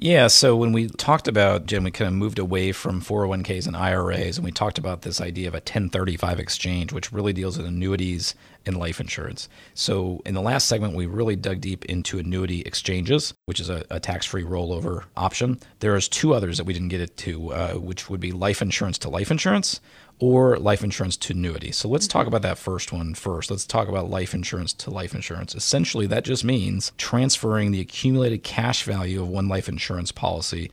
Yeah, so when we talked about, Jim, we kind of moved away from 401ks and IRAs, and we talked about this idea of a 1035 exchange, which really deals with annuities and life insurance. So in the last segment, we really dug deep into annuity exchanges, which is a, a tax free rollover option. There's two others that we didn't get into, uh, which would be life insurance to life insurance or life insurance to annuity. So let's talk mm-hmm. about that first one first. Let's talk about life insurance to life insurance. Essentially, that just means transferring the accumulated cash value of one life insurance policy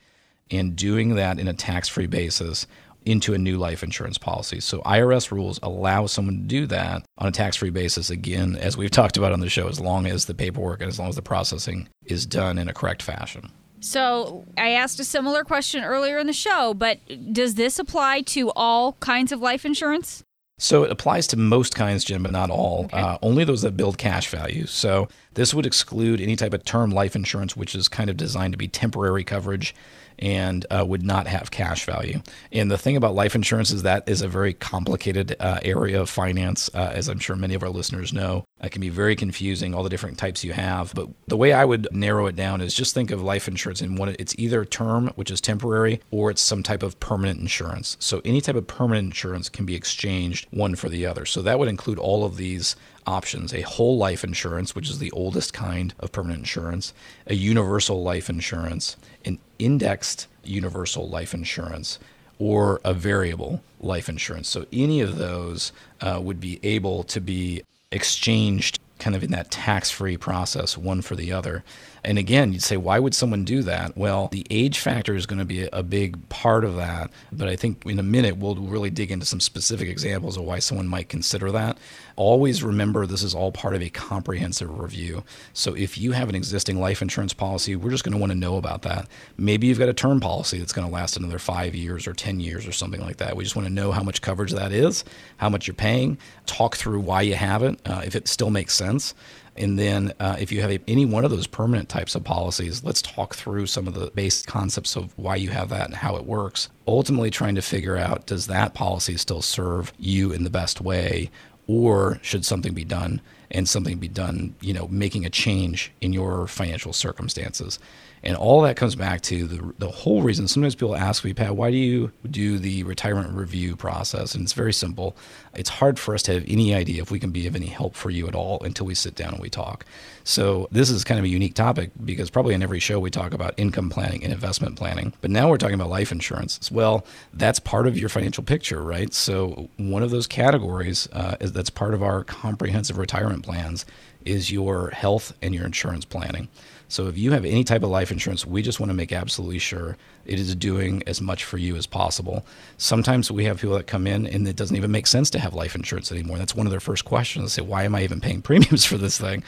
and doing that in a tax free basis into a new life insurance policy. So IRS rules allow someone to do that on a tax-free basis again as we've talked about on the show as long as the paperwork and as long as the processing is done in a correct fashion. So I asked a similar question earlier in the show, but does this apply to all kinds of life insurance? So it applies to most kinds, Jim, but not all. Okay. Uh, only those that build cash value. So this would exclude any type of term life insurance, which is kind of designed to be temporary coverage and uh, would not have cash value. And the thing about life insurance is that is a very complicated uh, area of finance, uh, as I'm sure many of our listeners know. It can be very confusing, all the different types you have. But the way I would narrow it down is just think of life insurance in one. It's either term, which is temporary, or it's some type of permanent insurance. So any type of permanent insurance can be exchanged one for the other. So that would include all of these options a whole life insurance, which is the oldest kind of permanent insurance, a universal life insurance, an indexed universal life insurance, or a variable life insurance. So any of those uh, would be able to be exchanged kind of in that tax free process, one for the other. And again, you'd say, why would someone do that? Well, the age factor is going to be a big part of that. But I think in a minute, we'll really dig into some specific examples of why someone might consider that. Always remember this is all part of a comprehensive review. So if you have an existing life insurance policy, we're just going to want to know about that. Maybe you've got a term policy that's going to last another five years or 10 years or something like that. We just want to know how much coverage that is, how much you're paying, talk through why you have it, uh, if it still makes sense. And then, uh, if you have a, any one of those permanent types of policies, let's talk through some of the base concepts of why you have that and how it works. Ultimately, trying to figure out does that policy still serve you in the best way, or should something be done and something be done, you know, making a change in your financial circumstances? And all that comes back to the, the whole reason. Sometimes people ask me, Pat, why do you do the retirement review process? And it's very simple. It's hard for us to have any idea if we can be of any help for you at all until we sit down and we talk. So this is kind of a unique topic because probably in every show we talk about income planning and investment planning. But now we're talking about life insurance. Well, that's part of your financial picture, right? So one of those categories uh, is that's part of our comprehensive retirement plans is your health and your insurance planning. So if you have any type of life insurance, we just want to make absolutely sure it is doing as much for you as possible. Sometimes we have people that come in and it doesn't even make sense to have life insurance anymore. That's one of their first questions. They say, why am I even paying [laughs] premiums for this thing?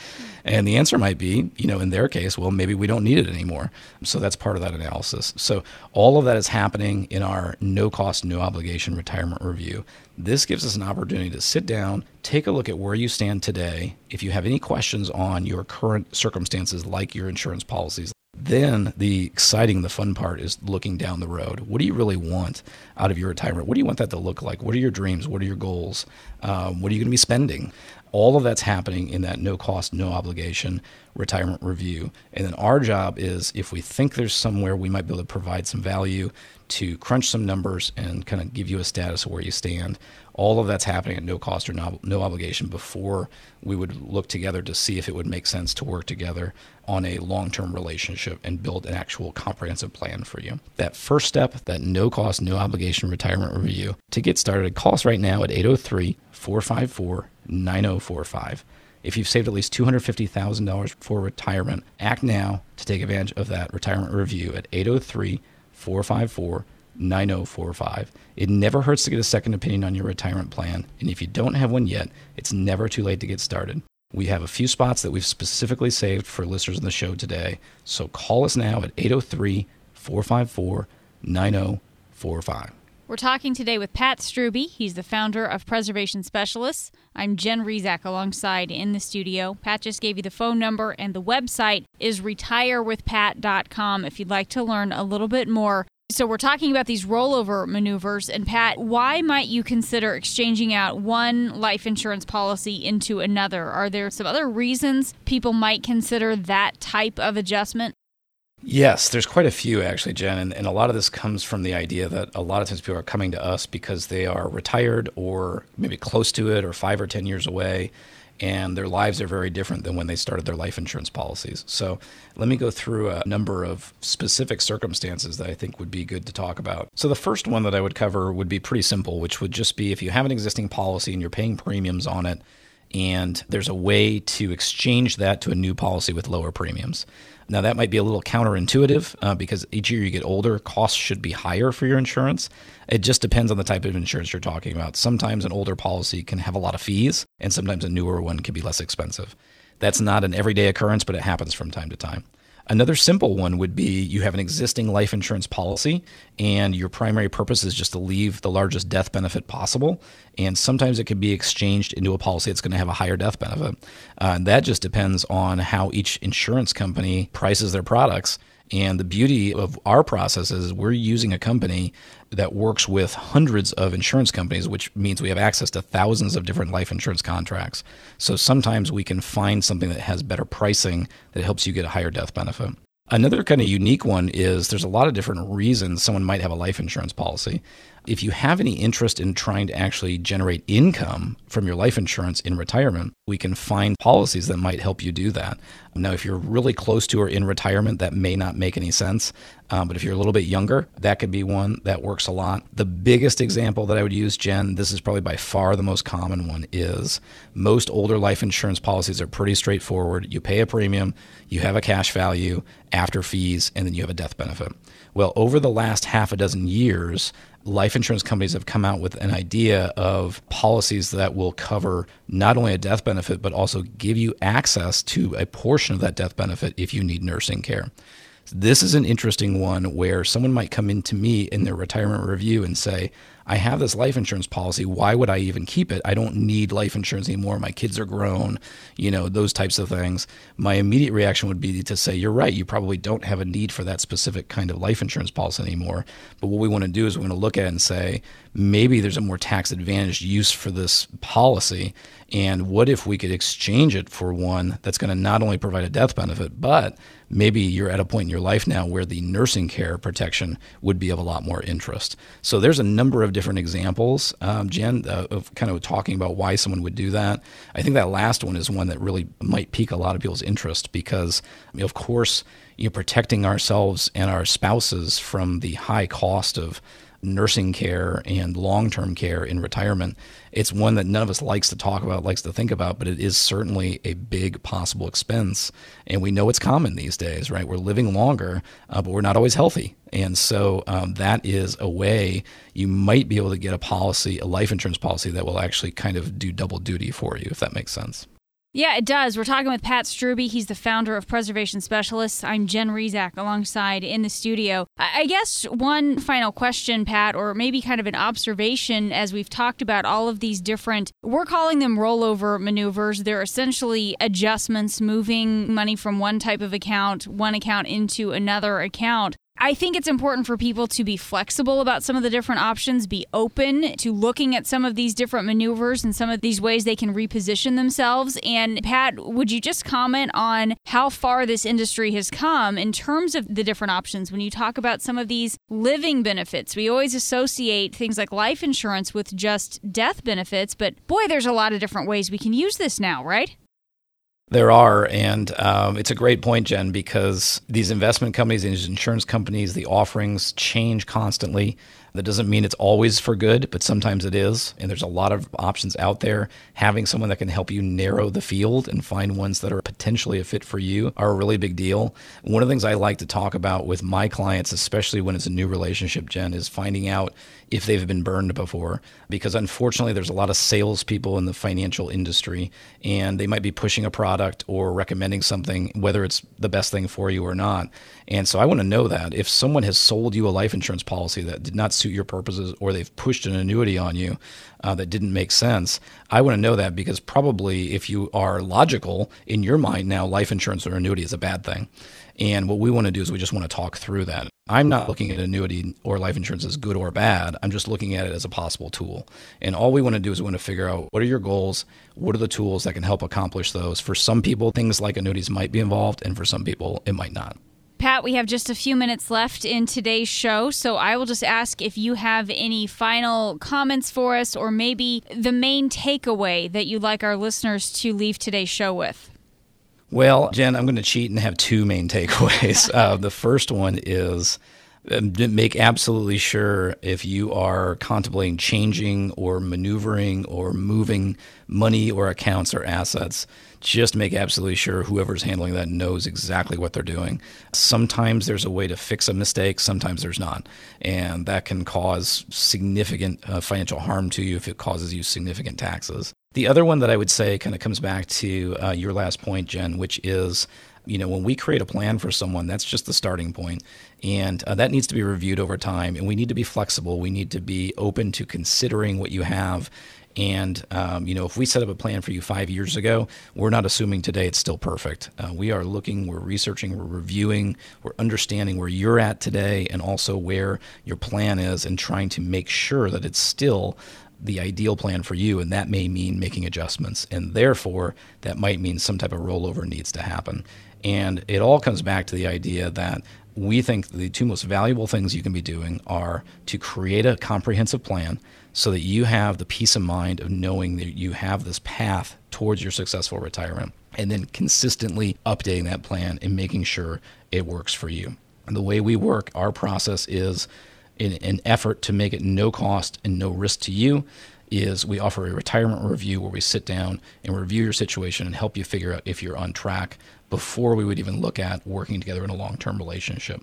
And the answer might be, you know, in their case, well, maybe we don't need it anymore. So that's part of that analysis. So all of that is happening in our no cost, no obligation retirement review. This gives us an opportunity to sit down, take a look at where you stand today. If you have any questions on your current circumstances, like your insurance policies, then the exciting, the fun part is looking down the road. What do you really want out of your retirement? What do you want that to look like? What are your dreams? What are your goals? Um, what are you going to be spending? All of that's happening in that no cost, no obligation retirement review. And then our job is if we think there's somewhere we might be able to provide some value to crunch some numbers and kind of give you a status of where you stand. All of that's happening at no cost or no, no obligation before we would look together to see if it would make sense to work together on a long term relationship and build an actual comprehensive plan for you. That first step, that no cost, no obligation retirement review, to get started, us right now at 803 454 9045. If you've saved at least $250,000 for retirement, act now to take advantage of that retirement review at 803 454 9045. It never hurts to get a second opinion on your retirement plan. And if you don't have one yet, it's never too late to get started. We have a few spots that we've specifically saved for listeners in the show today. So call us now at 803 454 9045. We're talking today with Pat Strubbe. He's the founder of Preservation Specialists. I'm Jen Rizak alongside in the studio. Pat just gave you the phone number, and the website is retirewithpat.com if you'd like to learn a little bit more. So, we're talking about these rollover maneuvers. And, Pat, why might you consider exchanging out one life insurance policy into another? Are there some other reasons people might consider that type of adjustment? Yes, there's quite a few actually, Jen, and, and, a lot of this comes from the idea that a lot of times people are coming to us because they are retired or maybe close to it or five or 10 years away, and their lives are very different than when they started their life insurance policies. So let me go through a number of specific circumstances that I think would be good to talk about. So the first one that I would cover would be pretty simple, which would just be if you have an existing policy and you're paying premiums on it, and there's a way to exchange that to a new policy with lower premiums. Now, that might be a little counterintuitive uh, because each year you get older, costs should be higher for your insurance. It just depends on the type of insurance you're talking about. Sometimes an older policy can have a lot of fees, and sometimes a newer one can be less expensive. That's not an everyday occurrence, but it happens from time to time. Another simple one would be you have an existing life insurance policy and your primary purpose is just to leave the largest death benefit possible. And sometimes it can be exchanged into a policy that's going to have a higher death benefit. Uh, and that just depends on how each insurance company prices their products. And the beauty of our process is we're using a company that works with hundreds of insurance companies, which means we have access to thousands of different life insurance contracts. So sometimes we can find something that has better pricing that helps you get a higher death benefit. Another kind of unique one is there's a lot of different reasons someone might have a life insurance policy. If you have any interest in trying to actually generate income from your life insurance in retirement, we can find policies that might help you do that. Now, if you're really close to or in retirement, that may not make any sense. Um, but if you're a little bit younger, that could be one that works a lot. The biggest example that I would use, Jen, this is probably by far the most common one, is most older life insurance policies are pretty straightforward. You pay a premium, you have a cash value after fees, and then you have a death benefit. Well, over the last half a dozen years, life insurance companies have come out with an idea of policies that will cover not only a death benefit, but also give you access to a portion of that death benefit if you need nursing care. This is an interesting one where someone might come into me in their retirement review and say, I have this life insurance policy. Why would I even keep it? I don't need life insurance anymore. My kids are grown, you know, those types of things. My immediate reaction would be to say, You're right. You probably don't have a need for that specific kind of life insurance policy anymore. But what we want to do is we want to look at it and say, maybe there's a more tax advantaged use for this policy. And what if we could exchange it for one that's going to not only provide a death benefit, but maybe you're at a point in your life now where the nursing care protection would be of a lot more interest. So there's a number of different examples, um, Jen, uh, of kind of talking about why someone would do that. I think that last one is one that really might pique a lot of people's interest because, I mean, of course, you know, protecting ourselves and our spouses from the high cost of nursing care and long term care in retirement. It's one that none of us likes to talk about, likes to think about, but it is certainly a big possible expense. And we know it's common these days, right? We're living longer, uh, but we're not always healthy. And so um, that is a way you might be able to get a policy, a life insurance policy that will actually kind of do double duty for you, if that makes sense. Yeah, it does. We're talking with Pat Strubbe. He's the founder of Preservation Specialists. I'm Jen Rizak alongside in the studio. I guess one final question, Pat, or maybe kind of an observation as we've talked about all of these different, we're calling them rollover maneuvers. They're essentially adjustments, moving money from one type of account, one account into another account. I think it's important for people to be flexible about some of the different options, be open to looking at some of these different maneuvers and some of these ways they can reposition themselves. And Pat, would you just comment on how far this industry has come in terms of the different options? When you talk about some of these living benefits, we always associate things like life insurance with just death benefits, but boy, there's a lot of different ways we can use this now, right? There are, and um, it's a great point, Jen, because these investment companies, these insurance companies, the offerings change constantly. That doesn't mean it's always for good, but sometimes it is. And there's a lot of options out there. Having someone that can help you narrow the field and find ones that are potentially a fit for you are a really big deal. One of the things I like to talk about with my clients, especially when it's a new relationship, Jen, is finding out if they've been burned before. Because unfortunately, there's a lot of salespeople in the financial industry, and they might be pushing a product or recommending something, whether it's the best thing for you or not. And so I want to know that if someone has sold you a life insurance policy that did not suit your purposes or they've pushed an annuity on you uh, that didn't make sense. I want to know that because probably if you are logical in your mind now, life insurance or annuity is a bad thing. And what we want to do is we just want to talk through that. I'm not looking at annuity or life insurance as good or bad. I'm just looking at it as a possible tool. And all we want to do is we want to figure out what are your goals? What are the tools that can help accomplish those? For some people, things like annuities might be involved, and for some people, it might not. Pat, we have just a few minutes left in today's show, so I will just ask if you have any final comments for us or maybe the main takeaway that you'd like our listeners to leave today's show with. Well, Jen, I'm going to cheat and have two main takeaways. [laughs] uh, the first one is um, make absolutely sure if you are contemplating changing or maneuvering or moving money or accounts or assets, just make absolutely sure whoever's handling that knows exactly what they're doing. Sometimes there's a way to fix a mistake, sometimes there's not. And that can cause significant uh, financial harm to you if it causes you significant taxes. The other one that I would say kind of comes back to uh, your last point, Jen, which is you know, when we create a plan for someone, that's just the starting point. And uh, that needs to be reviewed over time. And we need to be flexible. We need to be open to considering what you have. And, um, you know, if we set up a plan for you five years ago, we're not assuming today it's still perfect. Uh, we are looking, we're researching, we're reviewing, we're understanding where you're at today and also where your plan is and trying to make sure that it's still the ideal plan for you, and that may mean making adjustments. And therefore, that might mean some type of rollover needs to happen. And it all comes back to the idea that we think the two most valuable things you can be doing are to create a comprehensive plan so that you have the peace of mind of knowing that you have this path towards your successful retirement and then consistently updating that plan and making sure it works for you. And the way we work, our process is in an effort to make it no cost and no risk to you is we offer a retirement review where we sit down and review your situation and help you figure out if you're on track before we would even look at working together in a long-term relationship.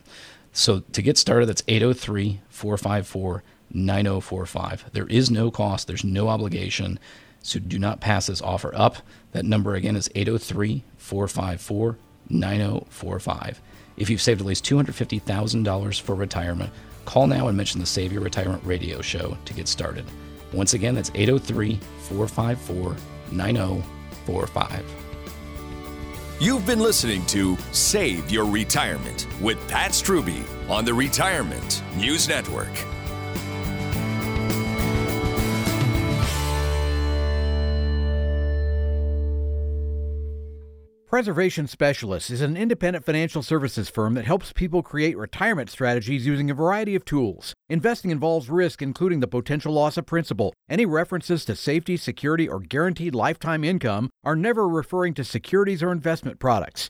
So to get started that's oh 803-454-9045. There is no cost, there's no obligation. So do not pass this offer up. That number again is 803-454-9045. If you've saved at least $250,000 for retirement, Call now and mention the Save Your Retirement Radio Show to get started. Once again, that's 803 454 9045. You've been listening to Save Your Retirement with Pat Strubbe on the Retirement News Network. Preservation Specialists is an independent financial services firm that helps people create retirement strategies using a variety of tools. Investing involves risk, including the potential loss of principal. Any references to safety, security, or guaranteed lifetime income are never referring to securities or investment products.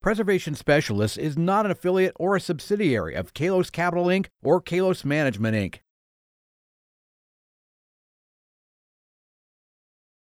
Preservation Specialists is not an affiliate or a subsidiary of Kalos Capital Inc. or Kalos Management Inc.